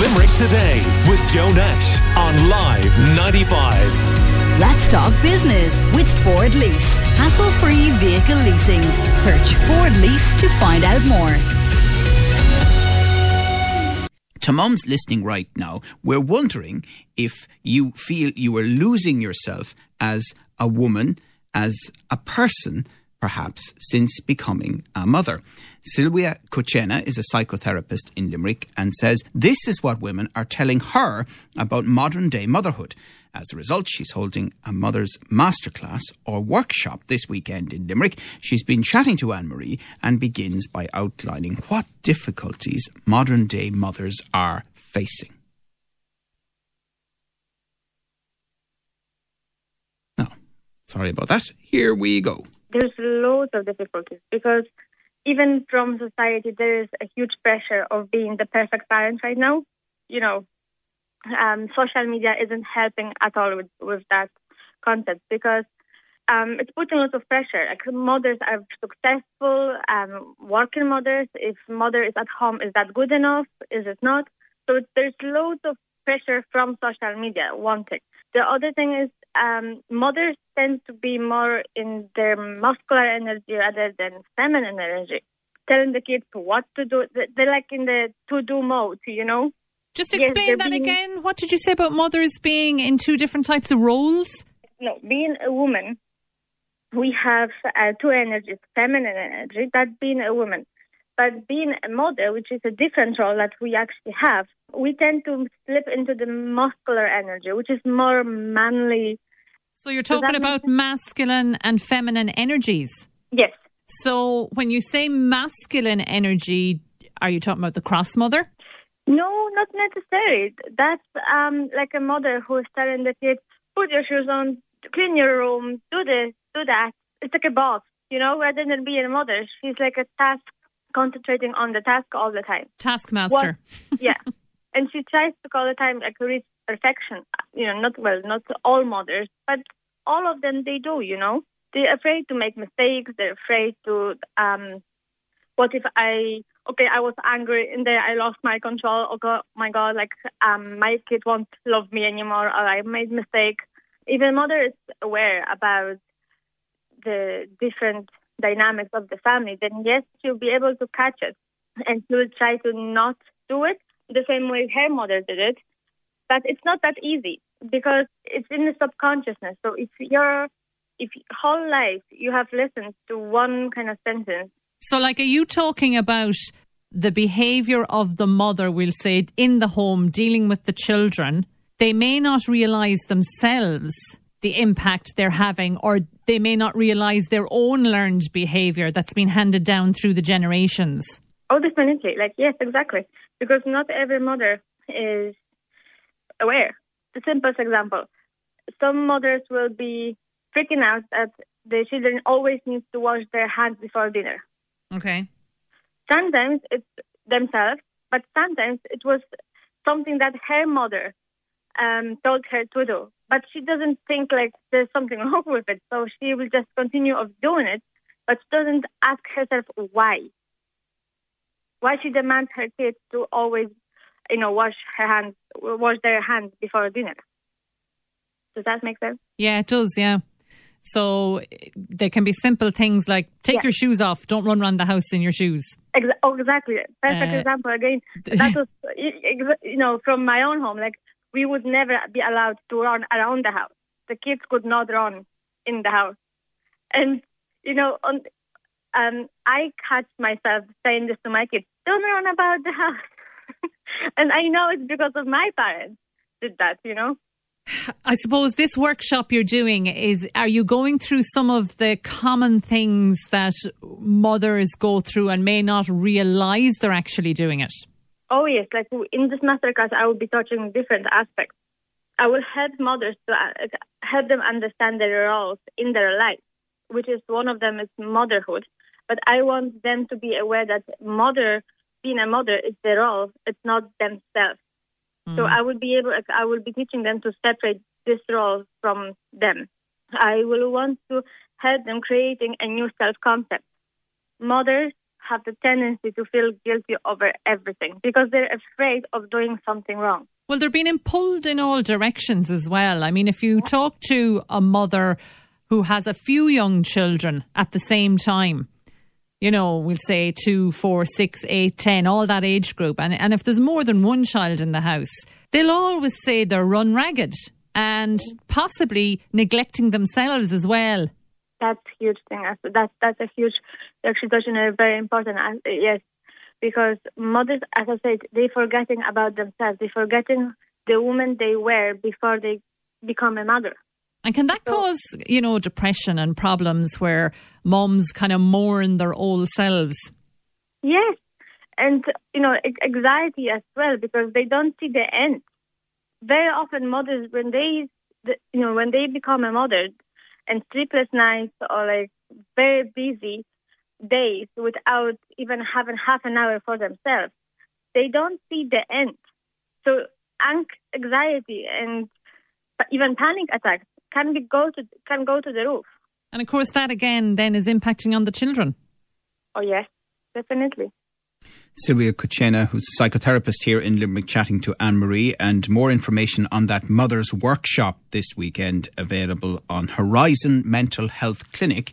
Limerick Today with Joe Nash on Live 95. Let's talk business with Ford Lease. Hassle free vehicle leasing. Search Ford Lease to find out more. To mums listening right now, we're wondering if you feel you are losing yourself as a woman, as a person, perhaps, since becoming a mother. Sylvia Kuchena is a psychotherapist in Limerick and says this is what women are telling her about modern day motherhood. As a result, she's holding a mother's masterclass or workshop this weekend in Limerick. She's been chatting to Anne Marie and begins by outlining what difficulties modern day mothers are facing. No, sorry about that. Here we go. There's loads of difficulties because even from society, there is a huge pressure of being the perfect parent right now. You know, um, social media isn't helping at all with, with that concept because um, it's putting lots of pressure. Like mothers are successful, um, working mothers. If mother is at home, is that good enough? Is it not? So there's loads of pressure from social media. One thing. The other thing is um, mothers tend to be more in their muscular energy rather than feminine energy, telling the kids what to do. They're like in the to-do mode, you know. Just explain yes, that being, again. What did you say about mothers being in two different types of roles? No, being a woman, we have uh, two energies, feminine energy, that being a woman. But being a mother, which is a different role that we actually have, we tend to slip into the muscular energy, which is more manly. So you're talking about masculine and feminine energies? Yes. So when you say masculine energy, are you talking about the cross mother? No, not necessarily. That's um, like a mother who is telling the kids, put your shoes on, clean your room, do this, do that. It's like a boss, you know, rather than being a mother. She's like a task, concentrating on the task all the time. Taskmaster. What, yeah. and she tries to all the time like reach perfection. You know, not well, not all mothers, but all of them they do. You know, they're afraid to make mistakes. They're afraid to um, what if I okay, I was angry and there, I lost my control. Oh god, my god, like um, my kid won't love me anymore, or I made mistake. Even mother is aware about the different dynamics of the family. Then yes, she'll be able to catch it, and she will try to not do it the same way her mother did it. But it's not that easy because it's in the subconsciousness. So if you're if whole life you have listened to one kind of sentence so, like, are you talking about the behaviour of the mother, we'll say, in the home, dealing with the children? They may not realise themselves the impact they're having, or they may not realise their own learned behaviour that's been handed down through the generations. Oh, definitely. Like, yes, exactly. Because not every mother is aware. The simplest example some mothers will be freaking out that the children always need to wash their hands before dinner. Okay. Sometimes it's themselves, but sometimes it was something that her mother um, told her to do. But she doesn't think like there's something wrong with it, so she will just continue of doing it, but she doesn't ask herself why. Why she demands her kids to always, you know, wash her hands, wash their hands before dinner. Does that make sense? Yeah, it does. Yeah. So there can be simple things like take yeah. your shoes off, don't run around the house in your shoes. Exa- oh, exactly. Perfect uh, example again. That was, you know, from my own home. Like we would never be allowed to run around the house. The kids could not run in the house, and you know, on, um, I catch myself saying this to my kids: "Don't run about the house." and I know it's because of my parents did that. You know. I suppose this workshop you're doing is are you going through some of the common things that mothers go through and may not realize they're actually doing it? Oh, yes. Like in this masterclass, I will be touching different aspects. I will help mothers to uh, help them understand their roles in their life, which is one of them is motherhood. But I want them to be aware that mother, being a mother, is their role. It's not themselves. Mm. So I will be able, I will be teaching them to separate this role from them. I will want to help them creating a new self concept. Mothers have the tendency to feel guilty over everything because they're afraid of doing something wrong. Well, they're being pulled in all directions as well. I mean, if you talk to a mother who has a few young children at the same time, you know, we'll say two, four, six, eight, ten, all that age group, and, and if there's more than one child in the house, they'll always say they're run ragged and possibly neglecting themselves as well. That's a huge thing. That's that's a huge, actually, touching a very important. Uh, yes, because mothers, as I said, they forgetting about themselves. They forgetting the woman they were before they become a mother. And can that so, cause, you know, depression and problems where moms kind of mourn their old selves? Yes. And, you know, anxiety as well because they don't see the end. Very often mothers, when they, you know, when they become a mother and sleepless nights or like very busy days without even having half an hour for themselves, they don't see the end. So anxiety and even panic attacks can be go to can go to the roof. And of course, that again then is impacting on the children. Oh yes, definitely. Sylvia Kuchena, who's a psychotherapist here in Limerick, chatting to Anne Marie, and more information on that mother's workshop this weekend available on Horizon Mental Health Clinic.